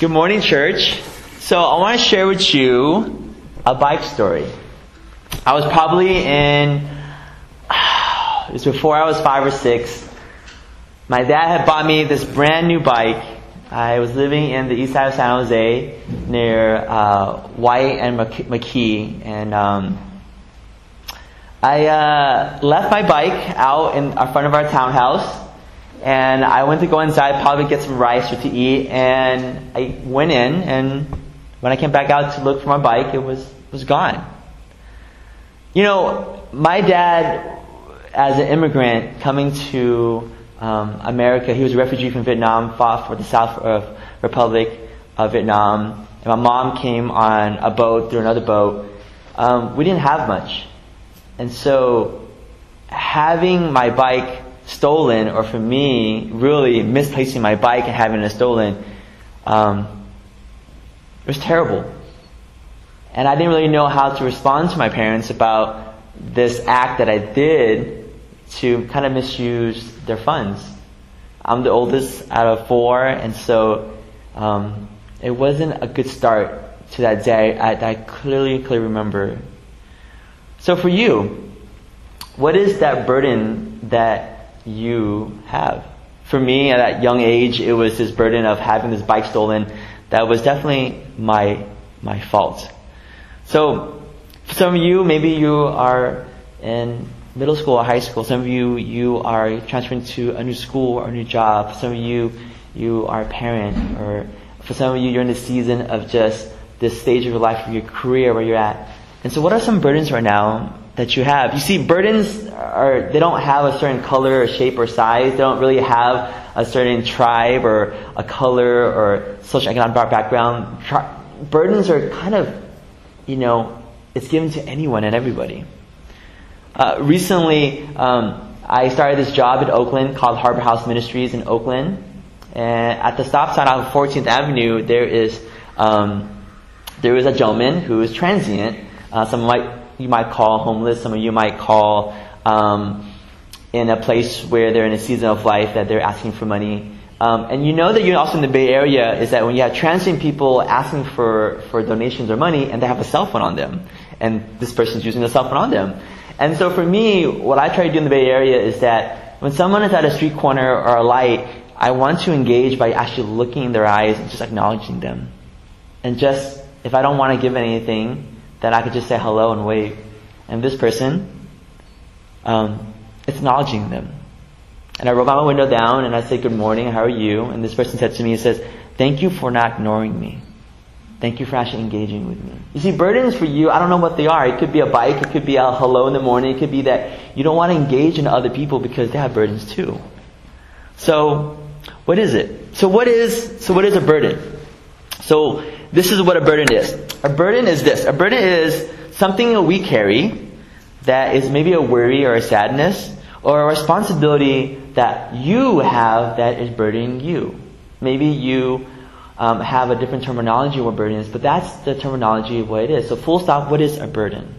Good morning, church. So I want to share with you a bike story. I was probably in, it was before I was five or six. My dad had bought me this brand new bike. I was living in the east side of San Jose near uh, White and McKee, and um, I uh, left my bike out in front of our townhouse and I went to go inside, probably get some rice or to eat, and I went in, and when I came back out to look for my bike, it was was gone. You know, my dad, as an immigrant coming to um, America, he was a refugee from Vietnam, fought for the South of Republic of Vietnam, and my mom came on a boat through another boat. Um, we didn't have much, and so having my bike stolen, or for me, really misplacing my bike and having it stolen, um, it was terrible. And I didn't really know how to respond to my parents about this act that I did to kind of misuse their funds. I'm the oldest out of four, and so um, it wasn't a good start to that day. I, I clearly, clearly remember. So for you, what is that burden that you have. For me, at that young age, it was this burden of having this bike stolen that was definitely my, my fault. So, for some of you, maybe you are in middle school or high school. Some of you, you are transferring to a new school or a new job. Some of you, you are a parent. Or for some of you, you're in the season of just this stage of your life, of your career, where you're at. And so what are some burdens right now that you have. You see, burdens are, they don't have a certain color or shape or size. They don't really have a certain tribe or a color or social economic background. Burdens are kind of, you know, it's given to anyone and everybody. Uh, recently, um, I started this job in Oakland called Harbor House Ministries in Oakland. And at the stop sign on 14th Avenue, there is, um, there is a gentleman who is transient. Uh, some might you might call homeless, some of you might call um, in a place where they're in a season of life that they're asking for money. Um, and you know that you're also in the Bay Area is that when you have transient people asking for, for donations or money and they have a cell phone on them, and this person's using a cell phone on them. And so for me, what I try to do in the Bay Area is that when someone is at a street corner or a light, I want to engage by actually looking in their eyes and just acknowledging them. And just, if I don't want to give anything, then I could just say hello and wave. And this person, um, acknowledging them. And I roll my window down and I say, good morning, how are you? And this person said to me, he says, thank you for not ignoring me. Thank you for actually engaging with me. You see, burdens for you, I don't know what they are. It could be a bike, it could be a hello in the morning, it could be that you don't want to engage in other people because they have burdens too. So, what is it? So what is, so what is a burden? So, this is what a burden is. A burden is this. A burden is something that we carry that is maybe a worry or a sadness or a responsibility that you have that is burdening you. Maybe you um, have a different terminology of what burden is, but that's the terminology of what it is. So full stop, what is a burden?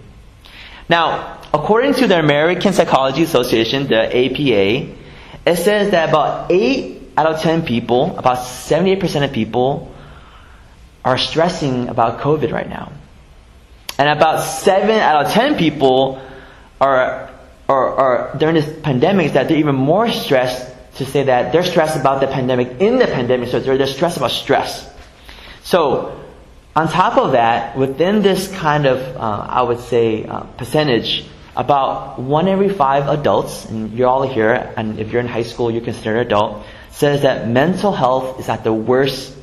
Now, according to the American Psychology Association, the APA, it says that about 8 out of 10 people, about 78% of people, are stressing about COVID right now. And about 7 out of 10 people are, are, are during this pandemic is that they're even more stressed to say that they're stressed about the pandemic in the pandemic, so they're, they're stressed about stress. So, on top of that, within this kind of, uh, I would say, uh, percentage, about one every five adults, and you're all here, and if you're in high school, you're considered an adult, says that mental health is at the worst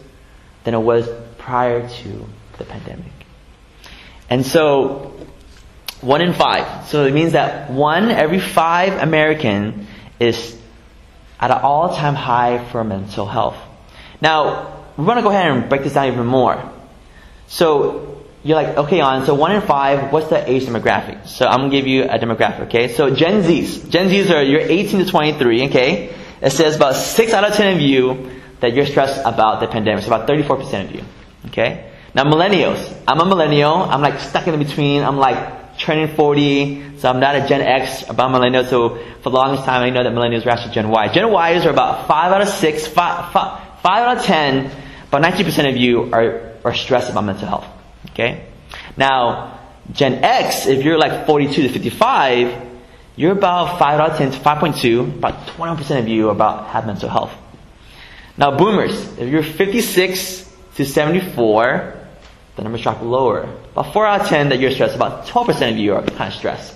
than it was prior to the pandemic. And so, one in five. So it means that one every five American is at an all-time high for mental health. Now, we want to go ahead and break this down even more. So, you're like, okay, on, so one in five, what's the age demographic? So I'm gonna give you a demographic, okay? So Gen Zs. Gen Zs are, you're 18 to 23, okay? It says about 6 out of 10 of you that you're stressed about the pandemic. So about 34% of you. Okay? Now millennials. I'm a millennial. I'm like stuck in the between. I'm like turning 40. So I'm not a Gen X about millennials. So for the longest time I know that millennials were actually Gen Y. Gen Ys are about 5 out of 6, 5, 5, 5 out of 10 About 90% of you are, are stressed about mental health. Okay? Now, Gen X, if you're like 42 to 55, you're about 5 out of 10 to 5.2. About 21% of you about have mental health. Now, boomers, if you're 56 to 74, the numbers drop lower. About 4 out of 10 that you're stressed. About 12% of you are kind of stressed.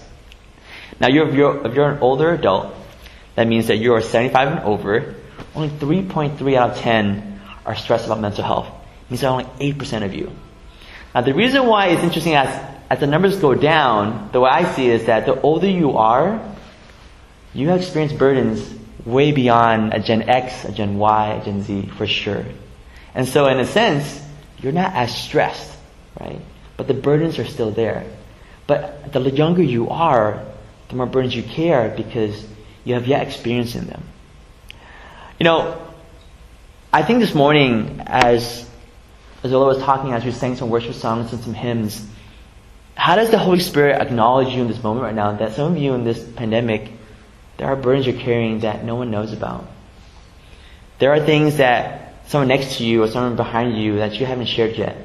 Now, you're, if, you're, if you're an older adult, that means that you're 75 and over. Only 3.3 out of 10 are stressed about mental health. It means that only 8% of you. Now, the reason why it's interesting as, as the numbers go down, the way I see it is that the older you are, you have experienced burdens way beyond a Gen X, a Gen Y, a Gen Z, for sure. And so, in a sense, you're not as stressed, right? But the burdens are still there. But the younger you are, the more burdens you care because you have yet experienced in them. You know, I think this morning, as as Lord was talking, as we sang some worship songs and some hymns, how does the Holy Spirit acknowledge you in this moment right now that some of you in this pandemic, there are burdens you're carrying that no one knows about? There are things that someone next to you or someone behind you that you haven't shared yet.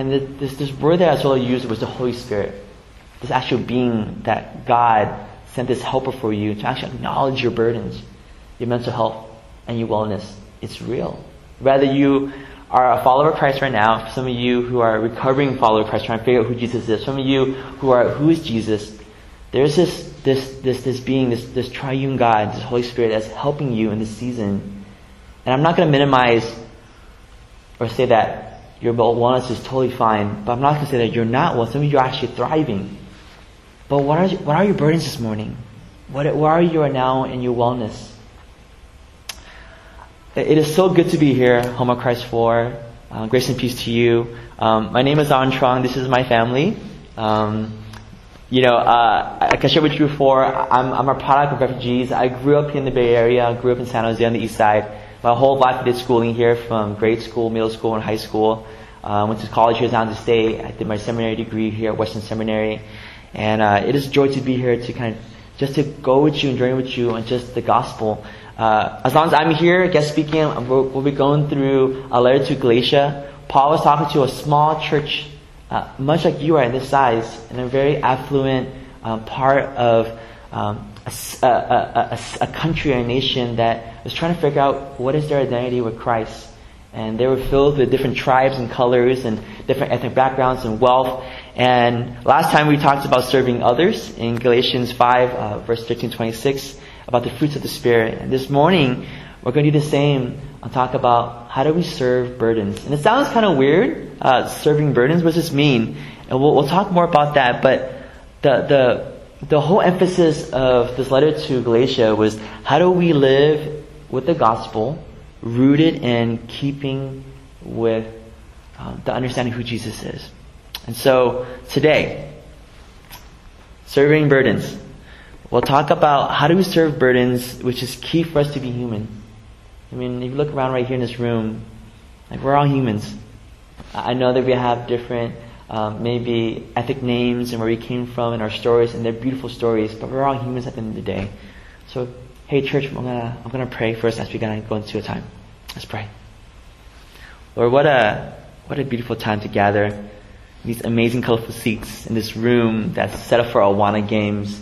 And this, this word that I saw used was the Holy Spirit. This actual being that God sent this helper for you to actually acknowledge your burdens, your mental health, and your wellness. It's real. Whether you are a follower of Christ right now, some of you who are recovering follower of Christ trying to figure out who Jesus is, some of you who are, who is Jesus, there's this, this, this, this being, this, this triune God, this Holy Spirit that's helping you in this season. And I'm not going to minimize or say that your wellness is totally fine, but I'm not going to say that you're not well. Some of you are actually thriving. But what are, what are your burdens this morning? What, where are you now in your wellness? It is so good to be here, Home of Christ 4. Uh, grace and peace to you. Um, my name is Ahn Truong. This is my family. Um, you know, uh, I shared with you before, I'm, I'm a product of refugees. I grew up here in the Bay Area. Grew up in San Jose on the east side. My whole life I did schooling here from grade school, middle school, and high school. Uh, went to college here San Jose State. I did my seminary degree here at Western Seminary. And uh, it is a joy to be here to kind of just to go with you and journey with you on just the gospel. Uh, as long as I'm here, guest speaking, we'll, we'll, be going through a letter to Galatia. Paul was talking to a small church, uh, much like you are in this size, in a very affluent um, part of um, a, a, a, a, country or a nation that was trying to figure out what is their identity with Christ. And they were filled with different tribes and colors and different ethnic backgrounds and wealth. And last time we talked about serving others in Galatians 5, uh, verse 13 26 about the fruits of the Spirit. And this morning, we're going to do the same. I'll talk about how do we serve burdens. And it sounds kind of weird, uh, serving burdens. What does this mean? And we'll, we'll talk more about that. But the, the, the whole emphasis of this letter to Galatia was how do we live with the gospel rooted in keeping with um, the understanding who Jesus is. And so today, serving burdens. We'll talk about how do we serve burdens, which is key for us to be human. I mean, if you look around right here in this room, like we're all humans. I know that we have different, um, maybe ethnic names and where we came from and our stories, and they're beautiful stories, but we're all humans at the end of the day. So, hey, church, I'm gonna I'm gonna pray first as we gonna go into a time. Let's pray. Lord, what a what a beautiful time to gather these amazing, colorful seats in this room that's set up for Awana games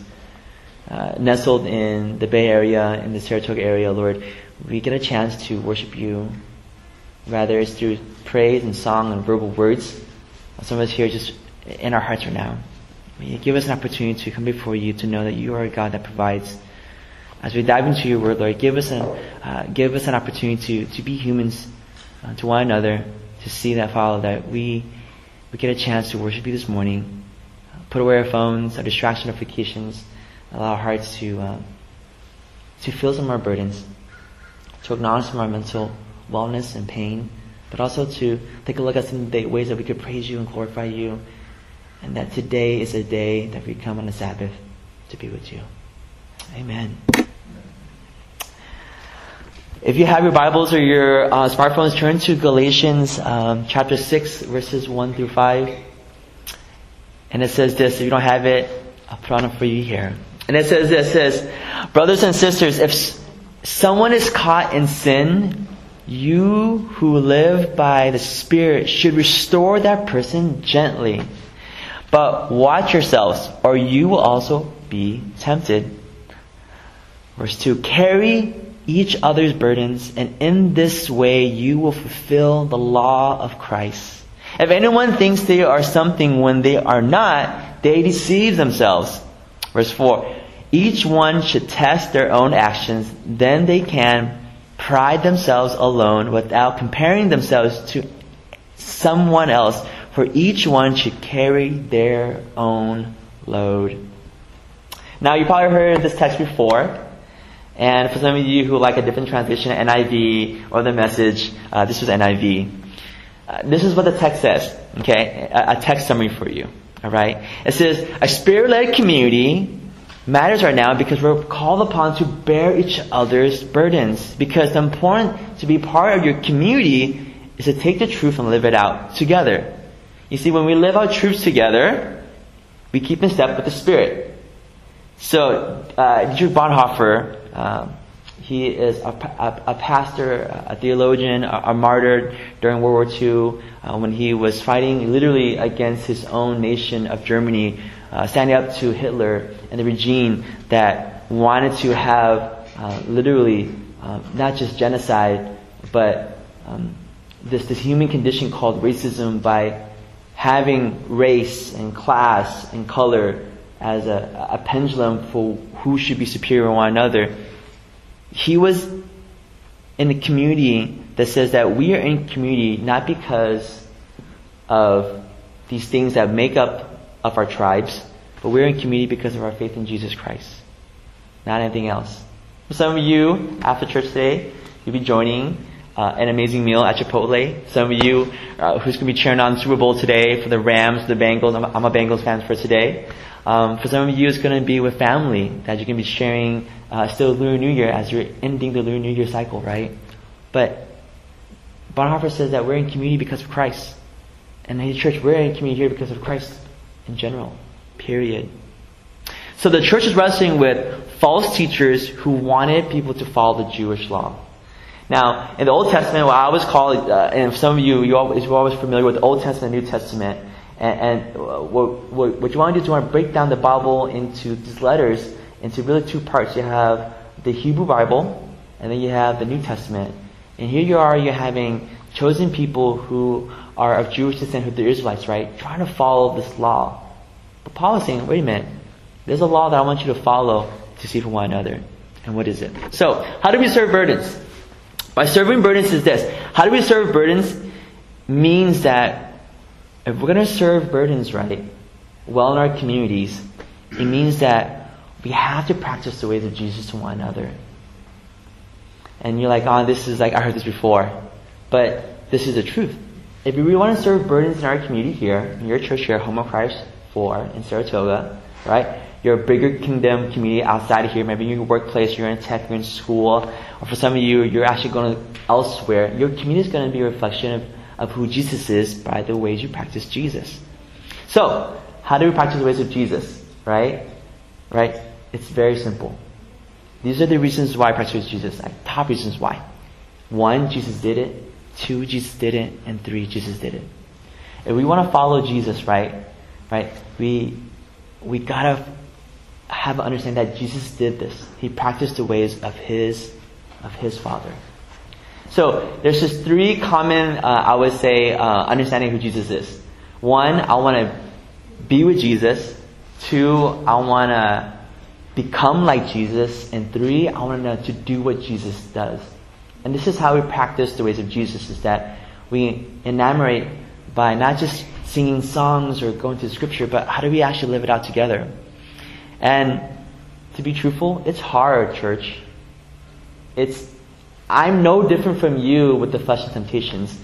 uh, nestled in the Bay Area, in the Saratoga area, Lord, we get a chance to worship you. Rather, it's through praise and song and verbal words. Some of us here just in our hearts right now. May you give us an opportunity to come before you to know that you are a God that provides. As we dive into your word, Lord, give us an, uh, give us an opportunity to, to be humans uh, to one another, to see that, Father, that we, we get a chance to worship you this morning. Put away our phones, our distraction notifications, allow our hearts to uh, to feel some of our burdens, to acknowledge some of our mental wellness and pain, but also to take a look at some ways that we could praise you and glorify you, and that today is a day that we come on the Sabbath to be with you. Amen. If you have your Bibles or your uh, smartphones, turn to Galatians um, chapter 6, verses 1 through 5. And it says this. If you don't have it, I'll put on it for you here. And it says this, it says, brothers and sisters, if someone is caught in sin, you who live by the Spirit should restore that person gently. But watch yourselves, or you will also be tempted. Verse 2 Carry each other's burdens, and in this way you will fulfill the law of Christ. If anyone thinks they are something when they are not, they deceive themselves. Verse 4 Each one should test their own actions, then they can pride themselves alone without comparing themselves to someone else, for each one should carry their own load. Now, you probably heard this text before. And for some of you who like a different translation, NIV or the message, uh, this was NIV. Uh, this is what the text says, okay? A, a text summary for you, alright? It says, a spirit-led community matters right now because we're called upon to bear each other's burdens. Because the important to be part of your community is to take the truth and live it out together. You see, when we live out truths together, we keep in step with the Spirit. So, uh, Dietrich Bonhoeffer, um, he is a, a, a, pastor, a theologian, a, a, martyr during World War II uh, when he was fighting literally against his own nation of Germany, uh, standing up to Hitler and the regime that wanted to have uh, literally um, not just genocide, but um, this, this human condition called racism by having race and class and color as a, a pendulum for who should be superior to one another. He was in a community that says that we are in community not because of these things that make up of our tribes, but we're in community because of our faith in Jesus Christ. Not anything else. For some of you, after church today, you'll be joining uh, an amazing meal at Chipotle. Some of you uh, who's going to be cheering on Super Bowl today for the Rams, the Bengals. I'm, I'm a Bengals fan for today. Um, for some of you, it's going to be with family that you're going to be sharing uh, still Lunar New Year as you're ending the Lunar New Year cycle, right? But Bonhoeffer says that we're in community because of Christ. And in the church, we're in community here because of Christ in general. Period. So the church is wrestling with false teachers who wanted people to follow the Jewish law. Now, in the Old Testament, what I always call it, uh, and some of you, you're always, you're always familiar with the Old Testament and New Testament, and, and uh, what, what, what, you want to do is you want to break down the Bible into these letters into really two parts. You have the Hebrew Bible, and then you have the New Testament. And here you are, you're having chosen people who are of Jewish descent, who are the Israelites, right? Trying to follow this law. But Paul is saying, wait a minute, there's a law that I want you to follow to see for one another. And what is it? So, how do we serve burdens? By serving burdens is this. How do we serve burdens? Means that if we're going to serve burdens right, well in our communities, it means that we have to practice the ways of Jesus to one another. And you're like, oh, this is like, I heard this before. But this is the truth. If we really want to serve burdens in our community here, in your church here, Home of Christ 4 in Saratoga, right? You're a bigger kingdom community outside of here. Maybe your workplace, you're in tech, you're in school. Or for some of you, you're actually going elsewhere. Your community is going to be a reflection of of who Jesus is by the ways you practice Jesus. So, how do we practice the ways of Jesus? Right? Right? It's very simple. These are the reasons why I practice Jesus. Like, top reasons why. One, Jesus did it. Two, Jesus did it. And three, Jesus did it. If we want to follow Jesus, right? Right? We, we gotta have understand that Jesus did this. He practiced the ways of his, of his Father. So there's just three common, uh, I would say, uh, understanding who Jesus is. One, I want to be with Jesus. Two, I want to become like Jesus. And three, I want to know to do what Jesus does. And this is how we practice the ways of Jesus: is that we enamorate by not just singing songs or going to scripture, but how do we actually live it out together? And to be truthful, it's hard, church. It's I'm no different from you with the flesh and temptations.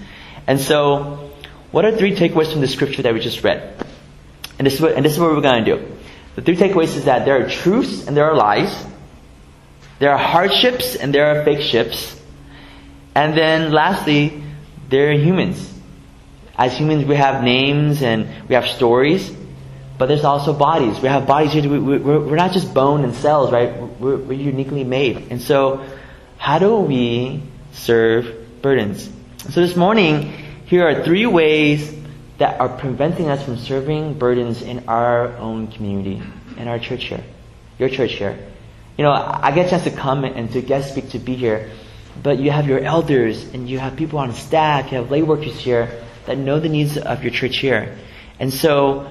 And so, what are three takeaways from the scripture that we just read? And this is what, and this is what we're going to do. The three takeaways is that there are truths and there are lies. There are hardships and there are fake ships. And then lastly, there are humans. As humans, we have names and we have stories, but there's also bodies. We have bodies here. We're not just bone and cells, right? We're, we're uniquely made. And so, how do we serve burdens. So this morning, here are three ways that are preventing us from serving burdens in our own community, in our church here, your church here. You know, I get a chance to come and to guest speak to be here, but you have your elders and you have people on staff, you have lay workers here that know the needs of your church here. And so,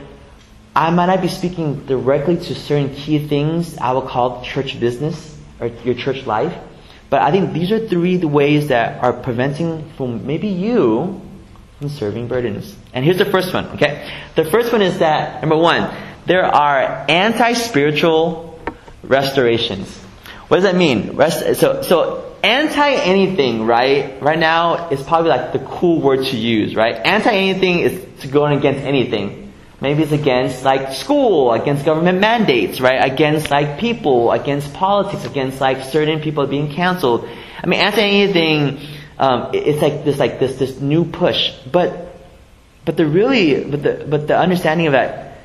I might not be speaking directly to certain key things I will call church business or your church life, but I think these are three the ways that are preventing from maybe you from serving burdens. And here's the first one, okay? The first one is that, number one, there are anti-spiritual restorations. What does that mean? Rest, so, so anti anything, right? Right now is probably like the cool word to use, right? Anti anything is to go against anything. Maybe it's against like school, against government mandates, right? Against like people, against politics, against like certain people being canceled. I mean, anti anything, um, it's like this, like this, this new push. But, but the really, but the, but the understanding of that,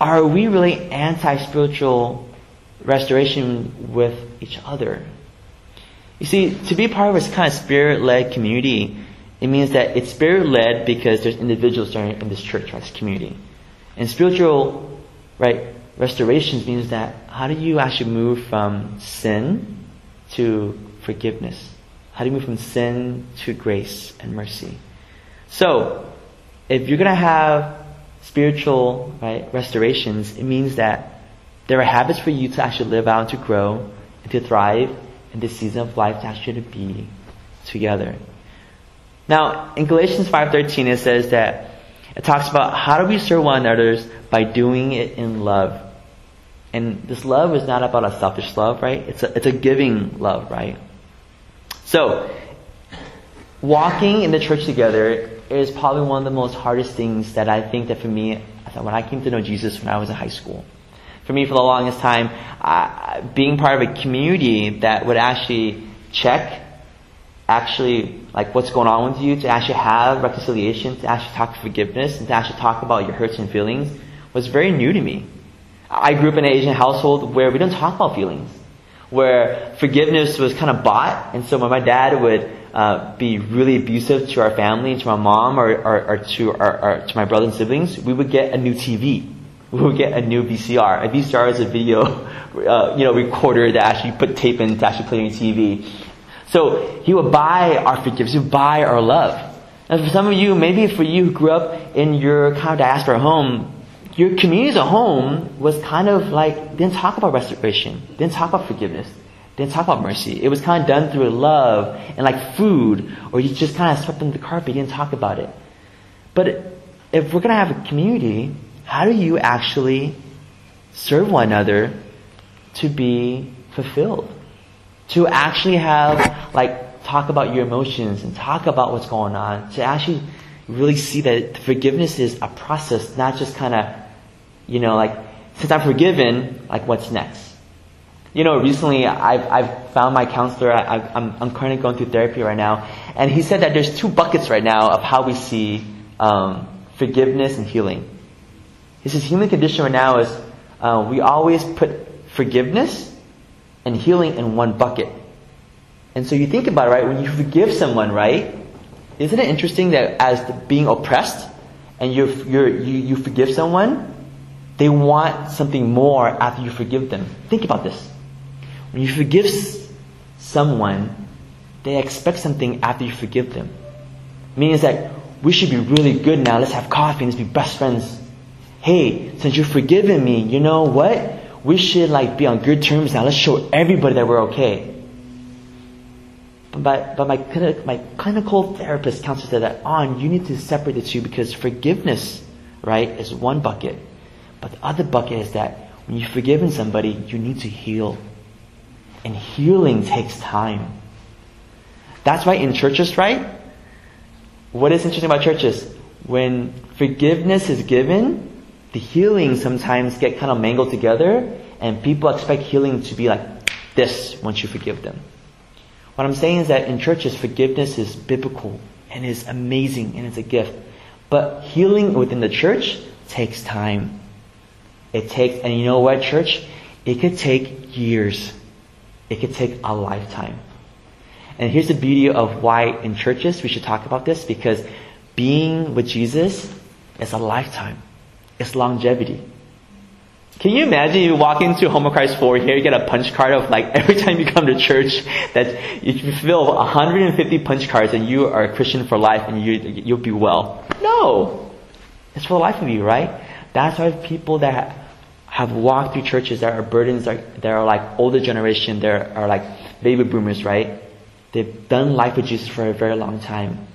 are we really anti-spiritual restoration with each other? You see, to be part of this kind of spirit-led community, it means that it's spirit-led because there's individuals in this church, right, this community. And spiritual, right, restorations means that how do you actually move from sin to forgiveness? How do you move from sin to grace and mercy? So, if you're gonna have spiritual, right, restorations, it means that there are habits for you to actually live out, to grow, and to thrive in this season of life to actually be together. Now, in Galatians 5.13 it says that it talks about how do we serve one another by doing it in love. And this love is not about a selfish love, right? It's a, it's a giving love, right? So, walking in the church together is probably one of the most hardest things that I think that for me, when I came to know Jesus when I was in high school. For me, for the longest time, uh, being part of a community that would actually check actually like what's going on with you, to actually have reconciliation, to actually talk forgiveness, and to actually talk about your hurts and feelings was very new to me. I grew up in an Asian household where we don't talk about feelings, where forgiveness was kind of bought, and so when my dad would uh, be really abusive to our family, to my mom, or, or, or to or to my brother and siblings, we would get a new TV. We would get a new VCR. A VCR is a video, uh, you know, recorder that actually put tape in to actually play on your TV. So he would buy our forgiveness, he would buy our love. And for some of you, maybe for you who grew up in your kind of diaspora home, your community as a home was kind of like, didn't talk about restoration, didn't talk about forgiveness, didn't talk about mercy. It was kind of done through love and like food, or you just kind of swept under the carpet, you didn't talk about it. But if we're going to have a community, how do you actually serve one another to be fulfilled? to actually have, like, talk about your emotions and talk about what's going on, to actually really see that forgiveness is a process, not just kind of, you know, like, since I'm forgiven, like, what's next? You know, recently I've, I've found my counselor, I, am I'm currently going through therapy right now, and he said that there's two buckets right now of how we see um, forgiveness and healing. He says human condition right now is uh, we always put forgiveness and healing in one bucket. And so you think about it, right? When you forgive someone, right? Isn't it interesting that as being oppressed and you're, you're, you, you forgive someone, they want something more after you forgive them. Think about this. When you forgive someone, they expect something after you forgive them. Meaning that we should be really good now. Let's have coffee and let's be best friends. Hey, since you've forgiven me, you know what? we should like be on good terms now. Let's show everybody that we're okay. But my, but my, my clinical therapist counselor said that on, you need to separate the two because forgiveness, right, is one bucket. But the other bucket is that when you've forgiven somebody, you need to heal. And healing takes time. That's why in churches, right? What is interesting about churches? When forgiveness is given, the healing sometimes get kind of mangled together and people expect healing to be like this once you forgive them. What I'm saying is that in churches, forgiveness is biblical and is amazing and it's a gift. But healing within the church takes time. It takes, and you know what, church? It could take years. It could take a lifetime. And here's the beauty of why in churches we should talk about this because being with Jesus is a lifetime. It's longevity. Can you imagine you walk into Home of Christ 4 here, you get a punch card of like every time you come to church that you fill 150 punch cards and you are a Christian for life and you, you'll be well. No! It's for the life of you, right? That's why people that have walked through churches that are burdens that are like older generation, that are like baby boomers, right? They've done life with Jesus for a very long time.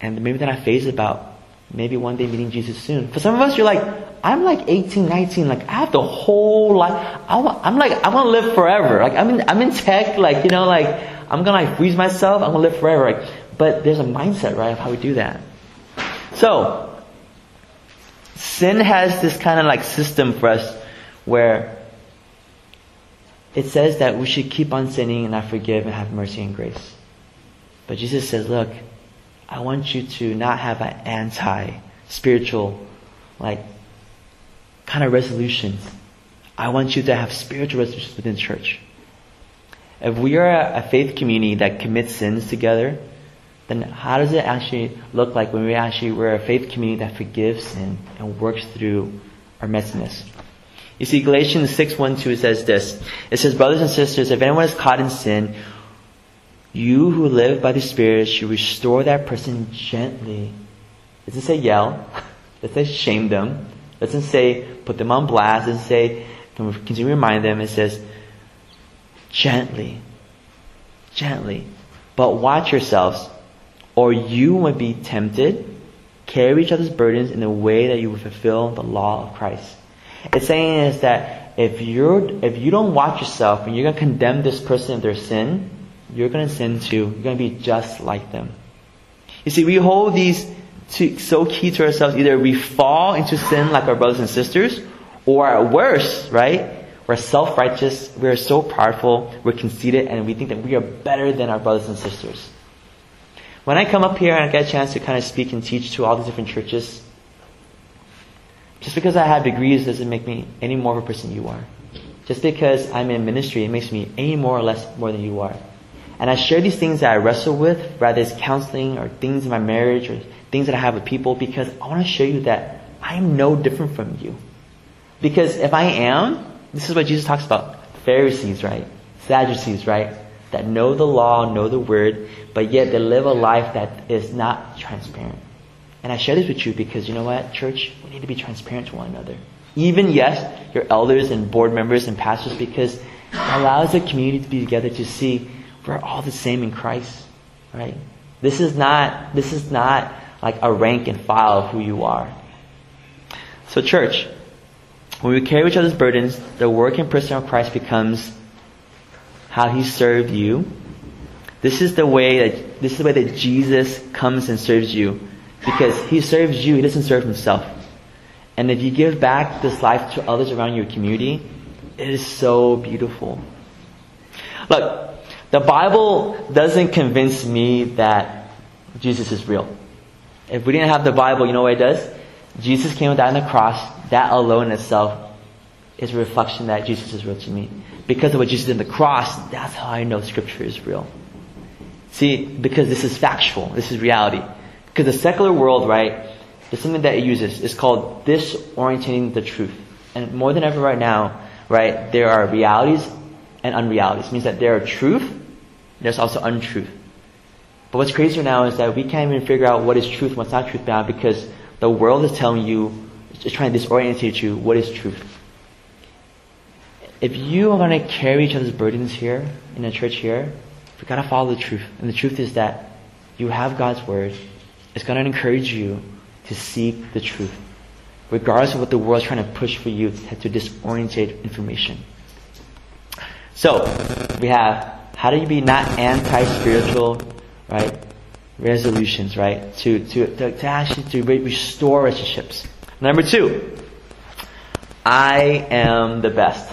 And maybe they're not phased about maybe one day meeting Jesus soon. For some of us, you're like, I'm like 18, 19, like I have the whole life. I want, I'm like, I want to live forever. Like I'm in, I'm in tech, like, you know, like I'm gonna like freeze myself, I'm gonna live forever. Like, but there's a mindset, right, of how we do that. So, sin has this kind of like system for us where it says that we should keep on sinning and not forgive and have mercy and grace. But Jesus says, look, I want you to not have an anti-spiritual, like, kind of resolutions. I want you to have spiritual resolutions within church. If we are a faith community that commits sins together, then how does it actually look like when we actually we're a faith community that forgives sin and works through our messiness? You see, Galatians 6, 1, 2 says this. It says, Brothers and sisters, if anyone is caught in sin, you who live by the Spirit should restore that person gently. It doesn't say yell. It doesn't say shame them. Doesn't say put them on blast. Doesn't say continue to remind them. It says gently. Gently. But watch yourselves, or you might be tempted. Carry each other's burdens in a way that you will fulfill the law of Christ. It's saying is that if you're if you don't watch yourself and you're gonna condemn this person of their sin, you're gonna sin too. You're gonna be just like them. You see, we hold these to, so key to ourselves. Either we fall into sin like our brothers and sisters, or worse, right? We're self-righteous, we're so prideful, we're conceited, and we think that we are better than our brothers and sisters. When I come up here and I get a chance to kind of speak and teach to all these different churches, just because I have degrees doesn't make me any more of a person you are. Just because I'm in ministry, it makes me any more or less more than you are. And I share these things that I wrestle with, whether it's counseling or things in my marriage or things that I have with people, because I want to show you that I am no different from you. Because if I am, this is what Jesus talks about. Pharisees, right? Sadducees, right? That know the law, know the word, but yet they live a life that is not transparent. And I share this with you because you know what, church, we need to be transparent to one another. Even, yes, your elders and board members and pastors, because it allows the community to be together to see we're all the same in Christ, right? This is not, this is not like a rank and file of who you are. So church, when we carry each other's burdens, the work and person of Christ becomes how he served you. This is the way that, this is the way that Jesus comes and serves you because he serves you, he doesn't serve himself. And if you give back this life to others around your community, it is so beautiful. Look, the Bible doesn't convince me that Jesus is real. If we didn't have the Bible, you know what it does? Jesus came and on the cross. That alone in itself is a reflection that Jesus is real to me. Because of what Jesus did on the cross, that's how I know Scripture is real. See, because this is factual. This is reality. Because the secular world, right, there's something that it uses. It's called disorienting the truth. And more than ever right now, right, there are realities and unrealities. It means that there are truth, there's also untruth. But what's crazier now is that we can't even figure out what is truth and what's not truth now because the world is telling you, it's trying to disorientate you, what is truth. If you are going to carry each other's burdens here, in the church here, we gotta follow the truth. And the truth is that you have God's Word, it's going to encourage you to seek the truth, regardless of what the world's trying to push for you to disorientate information. So, we have how do you be not anti-spiritual, right? Resolutions, right? To, to, to, to actually to restore relationships. Number two, I am the best.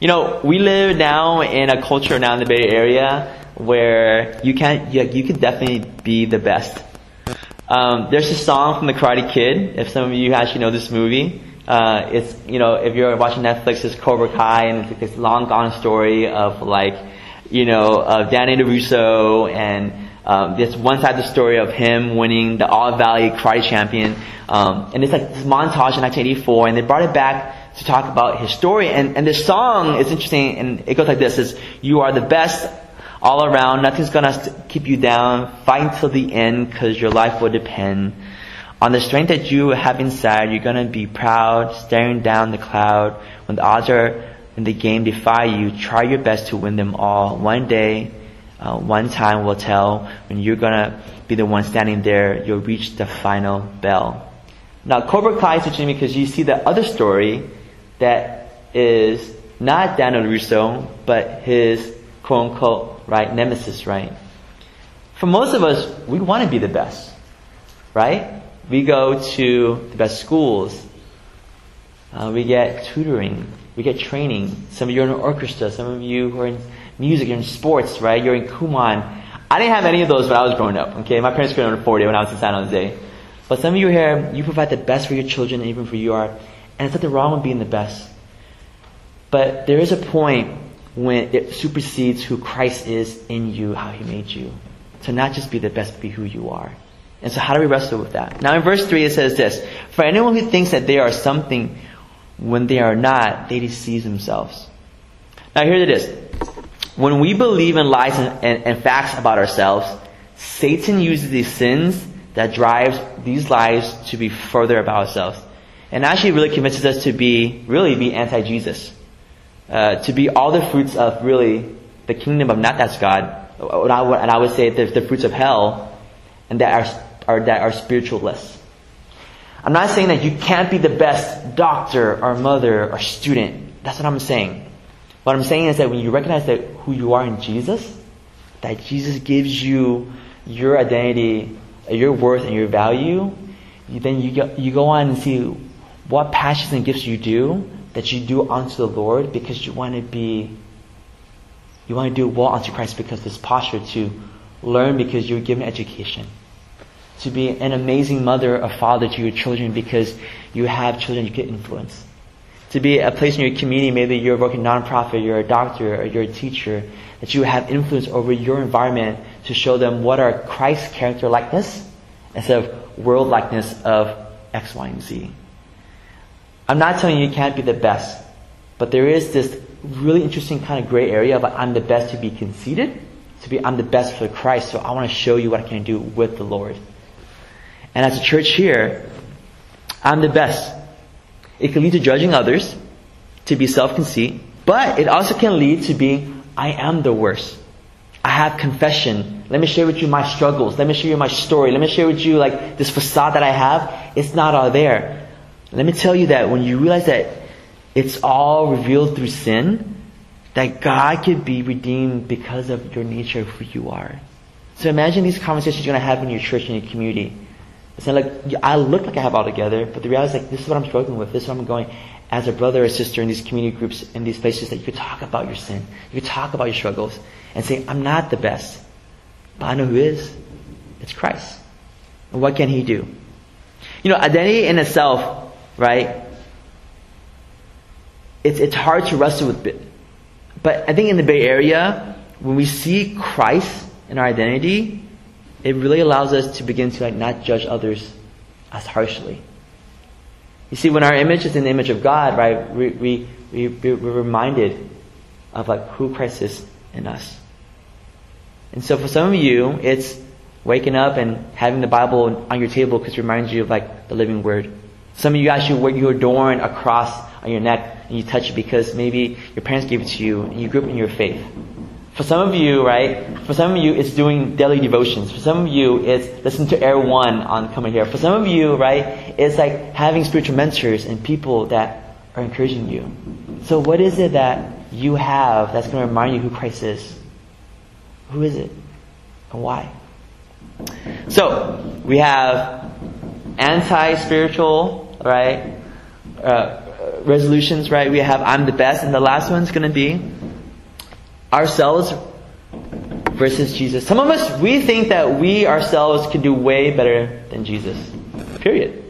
You know, we live now in a culture now in the Bay Area where you can't, you, you can definitely be the best. Um, there's a song from the Karate Kid. If some of you actually know this movie, uh, it's you know if you're watching Netflix, it's Cobra Kai, and it's this long gone story of like you know, of Danny LaRusso and um, this one side of the story of him winning the All Valley Karate Champion. Um, and it's like this montage in 1984, and they brought it back to talk about his story. And, and this song is interesting, and it goes like this: "Is you are the best all around. Nothing's gonna keep you down. Fight till the end, cause your life will depend on the strength that you have inside. You're gonna be proud, staring down the cloud when the odds are in the game defy you. Try your best to win them all. One day." Uh, one time will tell when you're gonna be the one standing there, you'll reach the final bell. Now, Cobra Kai is interesting because you see the other story that is not Daniel Russo, but his quote unquote, right, nemesis, right? For most of us, we want to be the best, right? We go to the best schools. Uh, we get tutoring. We get training. Some of you are in an orchestra. Some of you who are in music, you're in sports, right? You're in Kumon. I didn't have any of those when I was growing up, okay? My parents couldn't afford it when I was in San Jose. But some of you here, you provide the best for your children and even for you are. And it's nothing wrong with being the best. But there is a point when it supersedes who Christ is in you, how he made you. To not just be the best, but be who you are. And so how do we wrestle with that? Now in verse 3 it says this, For anyone who thinks that they are something when they are not, they deceive themselves. Now here it is. When we believe in lies and, and, and facts about ourselves, Satan uses these sins that drives these lies to be further about ourselves. And actually really convinces us to be, really be anti-Jesus. Uh, to be all the fruits of really the kingdom of not that's God, and I would, and I would say the, the fruits of hell, and that are, are, that are spiritualless. I'm not saying that you can't be the best doctor or mother or student. That's what I'm saying. What I'm saying is that when you recognize that who you are in Jesus, that Jesus gives you your identity, your worth, and your value, then you go, you go on and see what passions and gifts you do that you do unto the Lord because you want to be, you want to do well unto Christ because this posture to learn because you're given education. To be an amazing mother or father to your children because you have children you can influence to be a place in your community, maybe you're working nonprofit, you're a doctor, or you're a teacher, that you have influence over your environment to show them what are Christ's character likeness instead of world likeness of X, Y, and Z. I'm not telling you you can't be the best, but there is this really interesting kind of gray area of I'm the best to be conceited, to be I'm the best for Christ, so I want to show you what I can do with the Lord. And as a church here, I'm the best. It can lead to judging others, to be self-conceit, but it also can lead to being, I am the worst. I have confession. Let me share with you my struggles. Let me share you my story. Let me share with you like this facade that I have. It's not all there. Let me tell you that when you realize that it's all revealed through sin, that God could be redeemed because of your nature of who you are. So imagine these conversations you're going to have in your church and your community. It's not like I look like I have all together, but the reality is like this is what I'm struggling with. This is what I'm going as a brother or sister in these community groups in these places that you could talk about your sin, you could talk about your struggles, and say, "I'm not the best, but I know who is. It's Christ. And what can He do?" You know, identity in itself, right? It's it's hard to wrestle with, but I think in the Bay Area, when we see Christ in our identity, it really allows us to begin to like not judge others as harshly. You see, when our image is in the image of God, right, we, we, we, we're reminded of like who Christ is in us. And so for some of you, it's waking up and having the Bible on your table because it reminds you of like the living word. Some of you actually wear you adorn a cross on your neck and you touch it because maybe your parents gave it to you and you grew up in your faith. For some of you, right, for some of you, it's doing daily devotions. For some of you, it's listening to Air One on coming here. For some of you, right, it's like having spiritual mentors and people that are encouraging you. So what is it that you have that's going to remind you who Christ is? Who is it? And why? So, we have anti-spiritual, right, uh, resolutions, right? We have I'm the best, and the last one's going to be ourselves versus Jesus. Some of us, we think that we ourselves can do way better than Jesus. Period.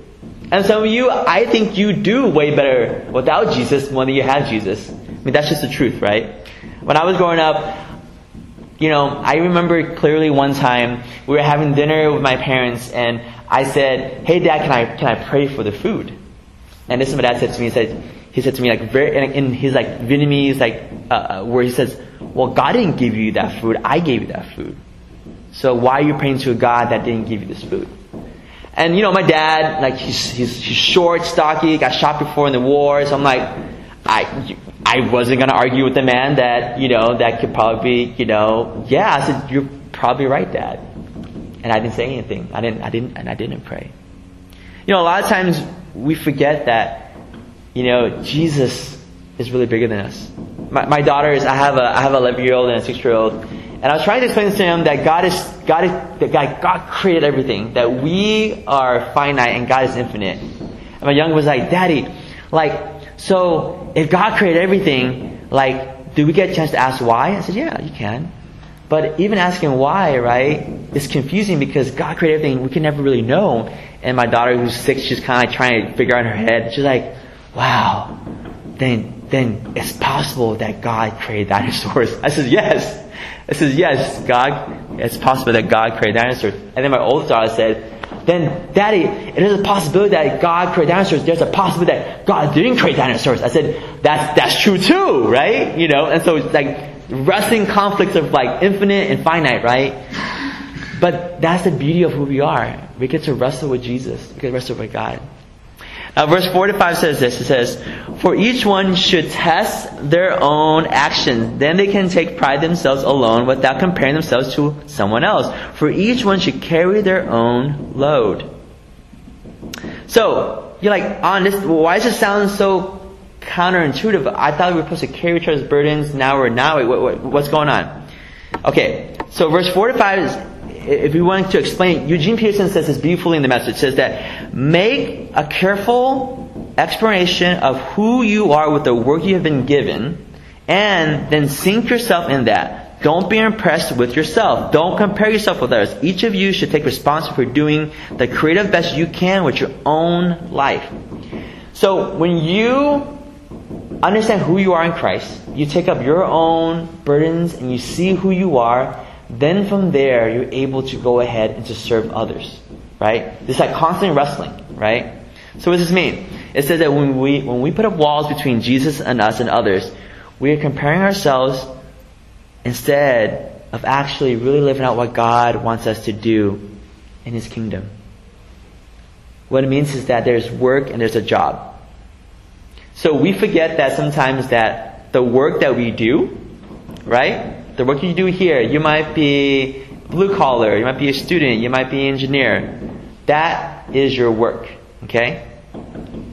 And some of you, I think you do way better without Jesus more than you have Jesus. I mean, that's just the truth, right? When I was growing up, You know, I remember clearly one time we were having dinner with my parents and I said, "Hey dad, can I can I pray for the food?" And this is what my dad said to me. He said, he said to me like very in his like Vietnamese like uh, uh, where he says, "Well, God didn't give you that food. I gave you that food. So why are you praying to a God that didn't give you this food?" And you know, my dad like he's he's, he's short, stocky, got shot before in the war. So I'm like, I I wasn't gonna argue with the man that you know that could probably be you know yeah. I said you're probably right, Dad. And I didn't say anything. I didn't I didn't and I didn't pray. You know, a lot of times we forget that you know Jesus is really bigger than us. My, my daughters, I have a I have a 11 year old and a 6 year old, and I was trying to explain to them that God is God is that God, God created everything. That we are finite and God is infinite. And my young was like, Daddy, like so if God created everything, like, do we get a chance to ask why? I said, yeah, you can. But even asking why, right, is confusing because God created everything we can never really know. And my daughter who's six, she's kind of like trying to figure out in her head. She's like, wow, then, then it's possible that God created dinosaurs. I said, yes. I said, yes, God, it's possible that God created dinosaurs. And then my oldest daughter said, then, Daddy, it is a possibility that God created dinosaurs. There's a possibility that God didn't create dinosaurs. I said, that's, that's true too, right? You know, and so it's like wrestling conflicts of like infinite and finite, right? But that's the beauty of who we are. We get to wrestle with Jesus. We get to wrestle with God. Now, verse 4 to 5 says this. It says, For each one should test their own actions. Then they can take pride themselves alone without comparing themselves to someone else. For each one should carry their own load. So, you're like, on this, why does it sound so counterintuitive? I thought we were supposed to carry each other's burdens. Now we're not. What, what, what's going on? Okay, so verse 4 to 5 is if we want to explain, Eugene Peterson says this beautifully in the message. Says that make a careful explanation of who you are with the work you have been given, and then sink yourself in that. Don't be impressed with yourself. Don't compare yourself with others. Each of you should take responsibility for doing the creative best you can with your own life. So when you understand who you are in Christ, you take up your own burdens and you see who you are, then from there, you're able to go ahead and to serve others. Right? This like constant wrestling, right? So what does this mean? It says that when we, when we put up walls between Jesus and us and others, we are comparing ourselves instead of actually really living out what God wants us to do in His kingdom. What it means is that there's work and there's a job. So we forget that sometimes that the work that we do, right? The work you do here, you might be blue collar, you might be a student, you might be an engineer. That is your work, okay?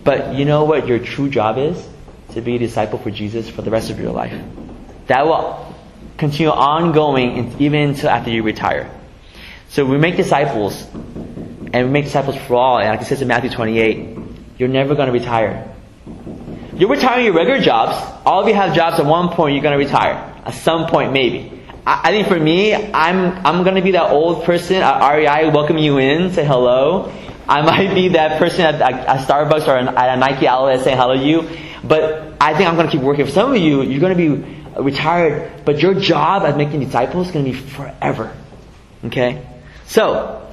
But you know what your true job is? To be a disciple for Jesus for the rest of your life. That will continue ongoing even until after you retire. So we make disciples, and we make disciples for all, and like it says in Matthew 28, you're never going to retire. You're retiring your regular jobs. All of you have jobs at one point, you're going to retire. At some point, maybe. I, I think for me, I'm, I'm gonna be that old person uh, at REI welcome you in, say hello. I might be that person at, at Starbucks or at a Nike outlet saying hello to you. But I think I'm gonna keep working. For some of you, you're gonna be retired, but your job as making disciples is gonna be forever. Okay? So,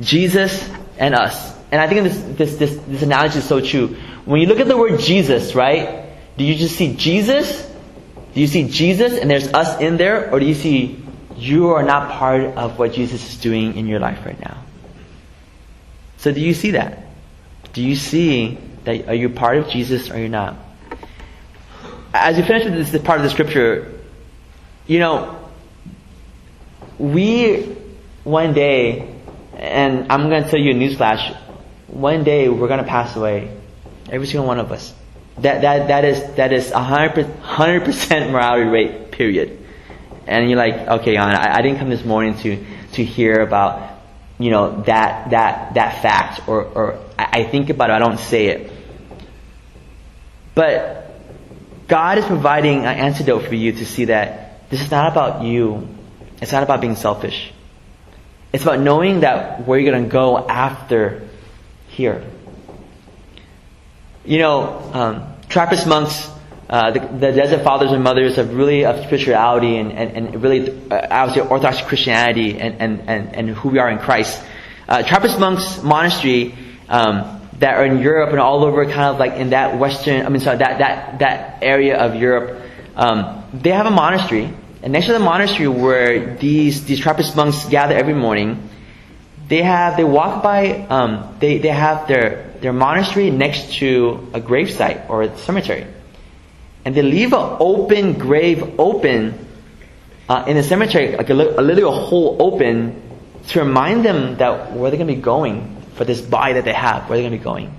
Jesus and us. And I think this, this, this, this analogy is so true. When you look at the word Jesus, right? Do you just see Jesus do you see Jesus and there's us in there, or do you see you are not part of what Jesus is doing in your life right now? So do you see that? Do you see that are you part of Jesus or you're not? As you finish with this, part of the scripture, you know, we one day, and I'm going to tell you a newsflash, one day we're going to pass away. Every single one of us. That, that, that is, that is a hundred percent morality rate, period. And you're like, okay, I, I didn't come this morning to, to hear about, you know, that, that, that fact, or, or I, I think about it, I don't say it. But God is providing an antidote for you to see that this is not about you. It's not about being selfish. It's about knowing that where you're going to go after here. You know, um, Trappist monks uh, the, the desert fathers and mothers of really of spirituality and, and, and really, uh, I would say, Orthodox Christianity and, and, and, and who we are in Christ. Uh, Trappist monks monastery um, that are in Europe and all over, kind of like in that western, I mean, sorry, that that that area of Europe. Um, they have a monastery, and next to the monastery where these these Trappist monks gather every morning, they have they walk by. Um, they they have their their monastery next to a gravesite or a cemetery, and they leave an open grave open uh, in the cemetery, like a, a literal hole open, to remind them that where they're going to be going for this body that they have, where they're going to be going.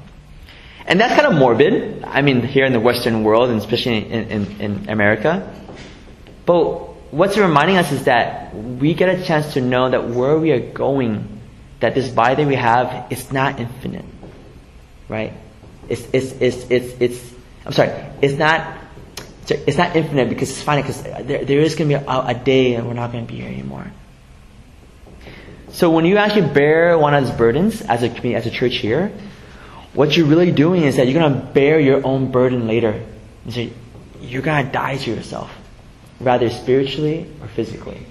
And that's kind of morbid. I mean, here in the Western world, and especially in, in, in America. But what's reminding us is that we get a chance to know that where we are going, that this body that we have is not infinite. Right? It's, it's, it's, it's, it's I'm sorry, it's not, it's not infinite because it's finite because there, there is going to be a, a day and we're not going to be here anymore. So when you actually bear one of those burdens as a community, as a church here, what you're really doing is that you're going to bear your own burden later. So you're going to die to yourself, rather spiritually or physically.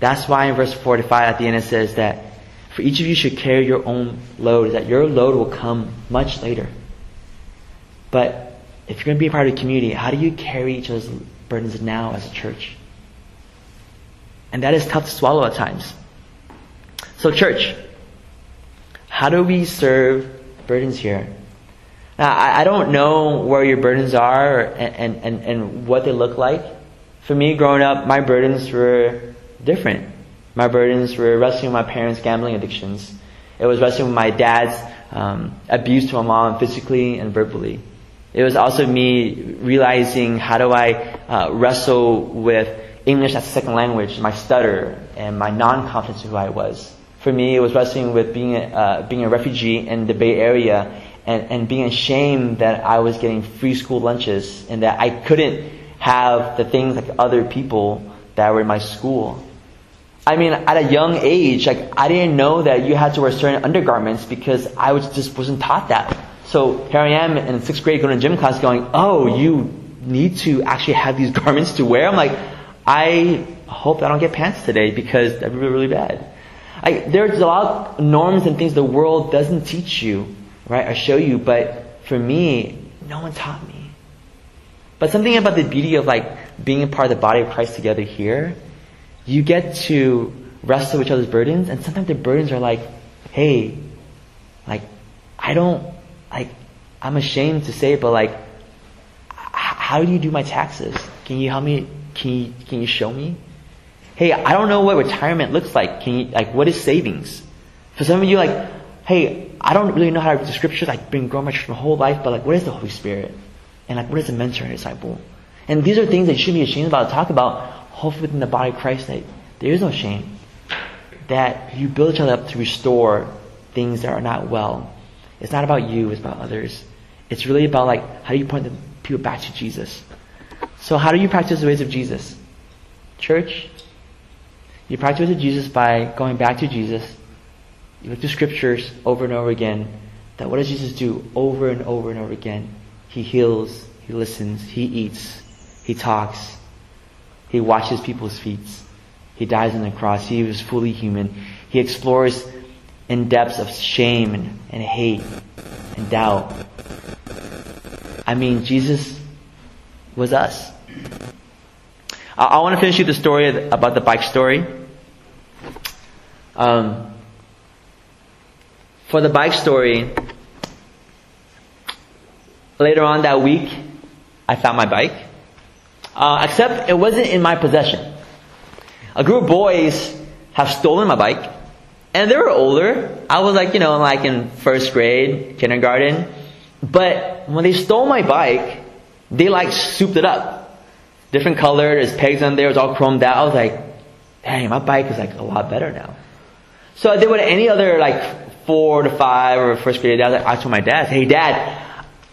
That's why in verse 45 at the end it says that for each of you should carry your own load, that your load will come much later. But if you're going to be a part of the community, how do you carry each other's burdens now as a church? And that is tough to swallow at times. So, church, how do we serve burdens here? Now, I, I don't know where your burdens are and, and, and what they look like. For me, growing up, my burdens were different. My burdens were wrestling with my parents' gambling addictions. It was wrestling with my dad's um, abuse to my mom physically and verbally. It was also me realizing how do I uh, wrestle with English as a second language, my stutter, and my non-confidence in who I was for me, it was wrestling with being a, uh, being a refugee in the Bay Area and, and being ashamed that I was getting free school lunches and that I couldn't have the things like other people that were in my school. I mean, at a young age, like I didn't know that you had to wear certain undergarments because I was just wasn't taught that. So here I am in sixth grade going to gym class, going, "Oh, you need to actually have these garments to wear." I'm like, I hope I don't get pants today because that'd be really, bad. I, there's a lot of norms and things the world doesn't teach you, right, or show you, but for me, no one taught me. But something about the beauty of like being a part of the body of Christ together here, you get to wrestle with each other's burdens, and sometimes the burdens are like, hey, like, I don't, like, I'm ashamed to say it, but like, how do you do my taxes? Can you help me? Can you, can you show me? hey, I don't know what retirement looks like. Can you, like, what is savings? For some of you, like, hey, I don't really know how to read the scriptures. I've been growing my church my whole life, but like, what is the Holy Spirit? And like, what is a mentor and a disciple? And these are things that you shouldn't be ashamed about to talk about. Hopefully within the body of Christ that there is no shame. That you build each other up to restore things that are not well. It's not about you, it's about others. It's really about like, how do you point the people back to Jesus? So how do you practice the ways of Jesus? Church, you practice with Jesus by going back to Jesus. You look to scriptures over and over again. That what does Jesus do over and over and over again? He heals, he listens, he eats, he talks, he washes people's feet, he dies on the cross, he was fully human. He explores in depths of shame and, and hate and doubt. I mean, Jesus was us. I, I want to finish you the story about the bike story. Um, for the bike story, later on that week, I found my bike. Uh, except it wasn't in my possession. A group of boys have stolen my bike, and they were older. I was like, you know, like in first grade, kindergarten. But when they stole my bike, they like souped it up. Different color, there's pegs on there, it's all chromed out. I was like, dang, my bike is like a lot better now. So I did what any other like four to five or first grade dad. I told my dad, "Hey, dad,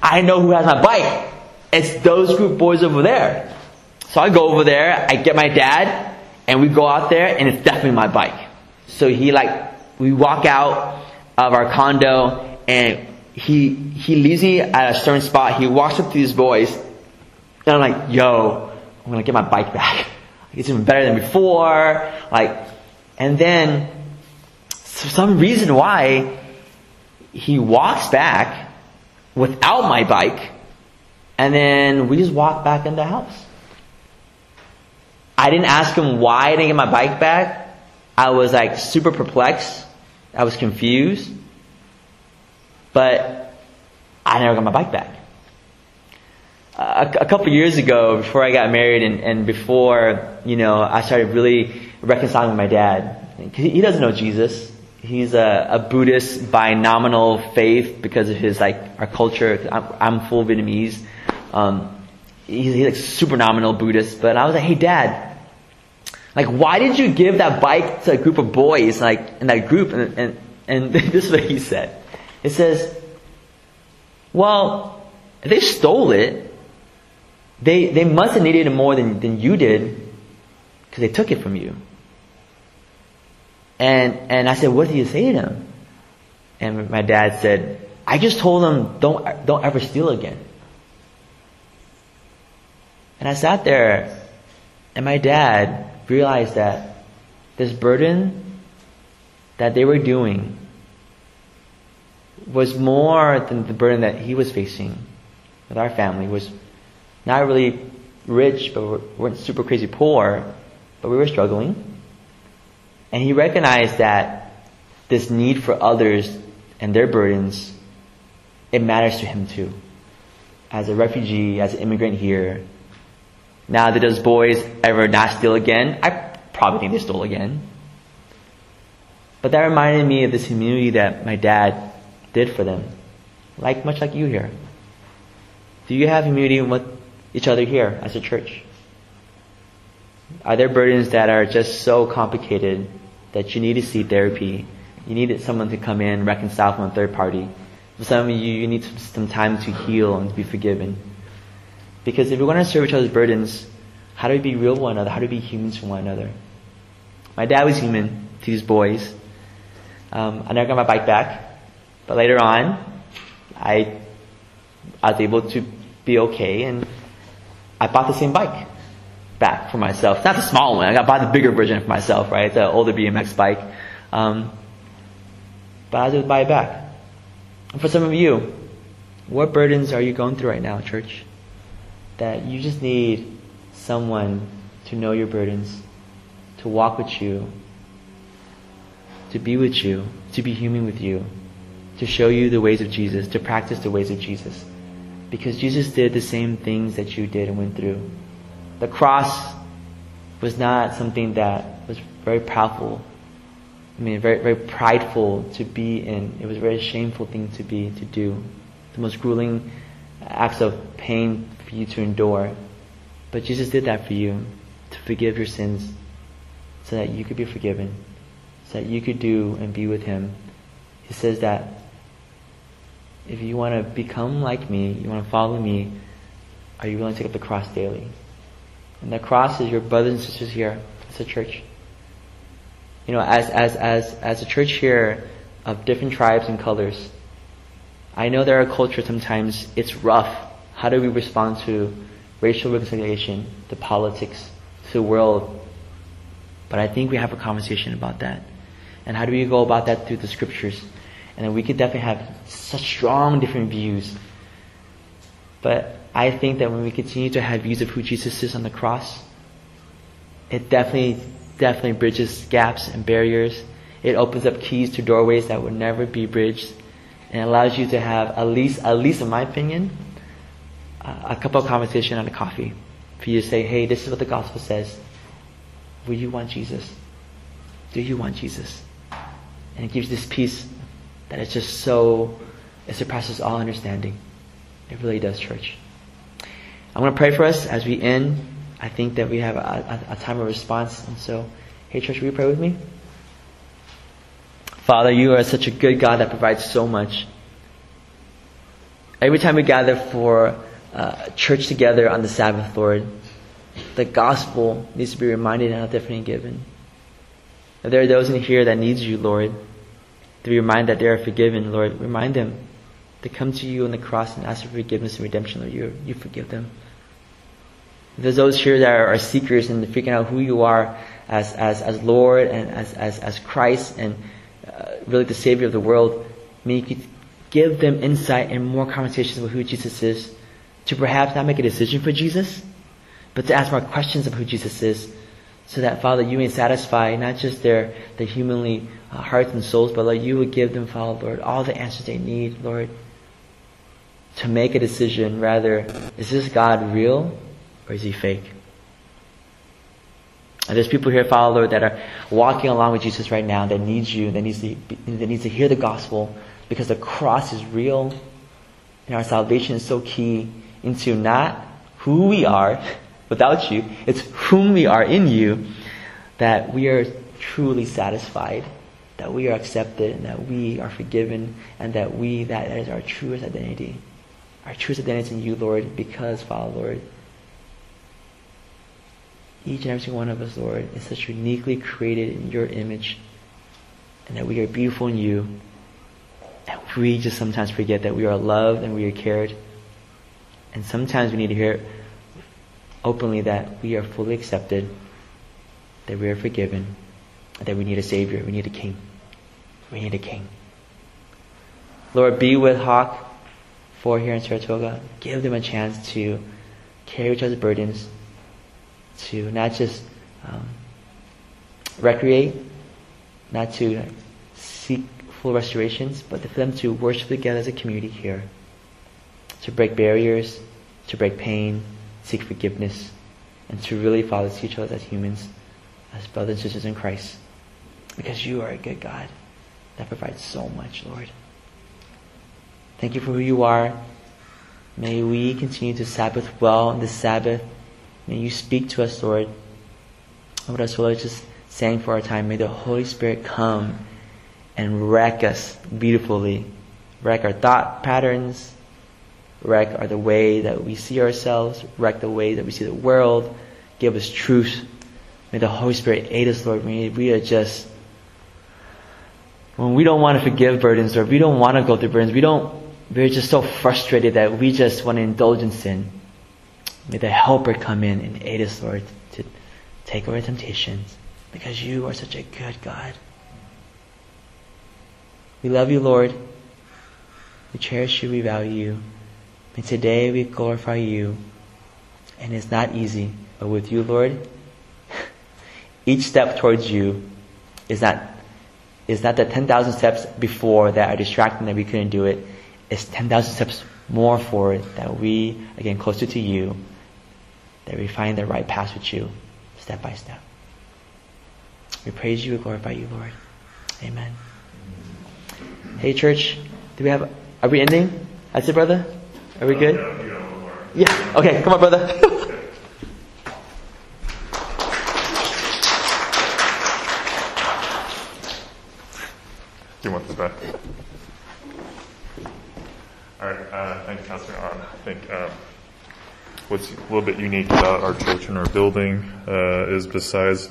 I know who has my bike. It's those group boys over there." So I go over there, I get my dad, and we go out there, and it's definitely my bike. So he like, we walk out of our condo, and he he leaves me at a certain spot. He walks up to these boys, and I'm like, yo, I'm gonna get my bike back. It's even better than before. Like, and then, for some reason why, he walks back without my bike, and then we just walk back in the house. I didn't ask him why I didn't get my bike back. I was like super perplexed. I was confused. But I never got my bike back. A, a couple years ago, before I got married and, and before, you know, I started really reconciling with my dad. He doesn't know Jesus. He's a, a Buddhist by nominal faith because of his, like, our culture. I'm, I'm full Vietnamese. Um, he's, he's like super nominal Buddhist. But I was like, hey dad, like, why did you give that bike to a group of boys, like, in that group? And, and, and this is what he said. It says, well, they stole it, they, they must have needed it more than, than you did because they took it from you. And, and I said, what did you say to them? And my dad said, I just told them, don't, don't ever steal again. And I sat there and my dad realized that this burden that they were doing was more than the burden that he was facing with our family was not really rich, but we weren't super crazy poor, but we were struggling. And he recognized that this need for others and their burdens, it matters to him too. As a refugee, as an immigrant here. Now, did those boys ever not steal again? I probably think they stole again. But that reminded me of this community that my dad did for them. Like, much like you here. Do you have humility with each other here as a church? Are there burdens that are just so complicated that you need to see therapy? You need someone to come in, reconcile from a third party. For some of you, you need some time to heal and to be forgiven. Because if we want to serve each other's burdens, how do we be real one another? How do we be humans for one another? My dad was human to these boys. Um, I never got my bike back. But later on, I, I was able to be okay and I bought the same bike back for myself. Not the small one. I got bought the bigger version for myself, right? The older BMX bike. Um, but I was able to buy it back. And for some of you, what burdens are you going through right now, church? That you just need someone to know your burdens, to walk with you, to be with you, to be human with you, to show you the ways of Jesus, to practice the ways of Jesus. Because Jesus did the same things that you did and went through. The cross was not something that was very powerful. I mean, very, very prideful to be in. It was a very shameful thing to be, to do. The most grueling acts of pain for you to endure. But Jesus did that for you, to forgive your sins, so that you could be forgiven, so that you could do and be with Him. He says that if you want to become like me, you want to follow me, are you willing to take up the cross daily? And the cross is your brothers and sisters here. It's a church. You know, as, as, as, as a church here of different tribes and colors, I know there are cultures sometimes it's rough. How do we respond to racial reconciliation, to politics, to the world? But I think we have a conversation about that. And how do we go about that through the scriptures? And we could definitely have such strong different views. But I think that when we continue to have views of who Jesus is on the cross, it definitely, definitely bridges gaps and barriers. It opens up keys to doorways that would never be bridged. And allows you to have, at least, at least in my opinion, a cup of conversation and a coffee. For you to say, hey, this is what the gospel says. Will you want Jesus? Do you want Jesus? And it gives this peace that it's just so, it surpasses all understanding. It really does, church. I'm going to pray for us as we end. I think that we have a, a, a time of response. And so, hey, church, will you pray with me? Father, you are such a good God that provides so much. Every time we gather for uh, church together on the Sabbath, Lord, the gospel needs to be reminded and definitely given. If there are those in here that needs you, Lord, to be reminded that they are forgiven, Lord, remind them to come to you on the cross and ask for forgiveness and redemption, Lord. You, you forgive them. If There's those here that are seekers and figuring out who you are as, as, as Lord and as, as, as Christ and uh, really the Savior of the world. May you give them insight and more conversations about who Jesus is to perhaps not make a decision for Jesus, but to ask more questions of who Jesus is so that, Father, you may satisfy not just their, their humanly uh, hearts and souls, but Lord, you would give them, Father, Lord, all the answers they need, Lord, to make a decision rather, is this God real or is he fake? And there's people here, Father, Lord, that are walking along with Jesus right now that needs you, that needs to, that needs to hear the gospel because the cross is real and our salvation is so key into not who we are without you, it's whom we are in you that we are truly satisfied, that we are accepted, and that we are forgiven, and that we, that is our truest identity. Our truest identity is in you, Lord, because, Father, Lord, each and every single one of us, Lord, is such uniquely created in your image, and that we are beautiful in you. And we just sometimes forget that we are loved and we are cared. And sometimes we need to hear openly that we are fully accepted, that we are forgiven, that we need a Savior, we need a King. We need a King. Lord, be with Hawk for here in Saratoga. Give them a chance to carry each other's burdens, to not just um, recreate, not to seek full restorations, but for them to worship together as a community here, to break barriers, to break pain, seek forgiveness, and to really, see each other as humans, as brothers and sisters in Christ. Because you are a good God that provides so much, Lord. Thank you for who you are. May we continue to Sabbath well on this Sabbath. May you speak to us, Lord. What our soul just sang for our time. May the Holy Spirit come and wreck us beautifully. Wreck our thought patterns. Wreck are the way that we see ourselves. Wreck the way that we see the world. Give us truth. May the Holy Spirit aid us, Lord. May we are just when we don't want to forgive burdens or we don't want to go through burdens, we don't, we're just so frustrated that we just want to indulge in sin. May the helper come in and aid us, Lord, to take away temptations because you are such a good God. We love you, Lord. We cherish you, we value you. May today we glorify you. And it's not easy, but with you, Lord, each step towards you is not is not the 10,000 steps before that are distracting that we couldn't do it. It's 10,000 steps more forward that we are getting closer to you, that we find the right path with you, step by step. We praise you we glorify you, Lord. Amen. Hey, church, do we have, are we ending? That's it, brother? Are we good? Yeah. Okay, come on, brother. You want this back? All right, uh, thanks, Pastor. Um, I think um, what's a little bit unique about our church and our building uh, is besides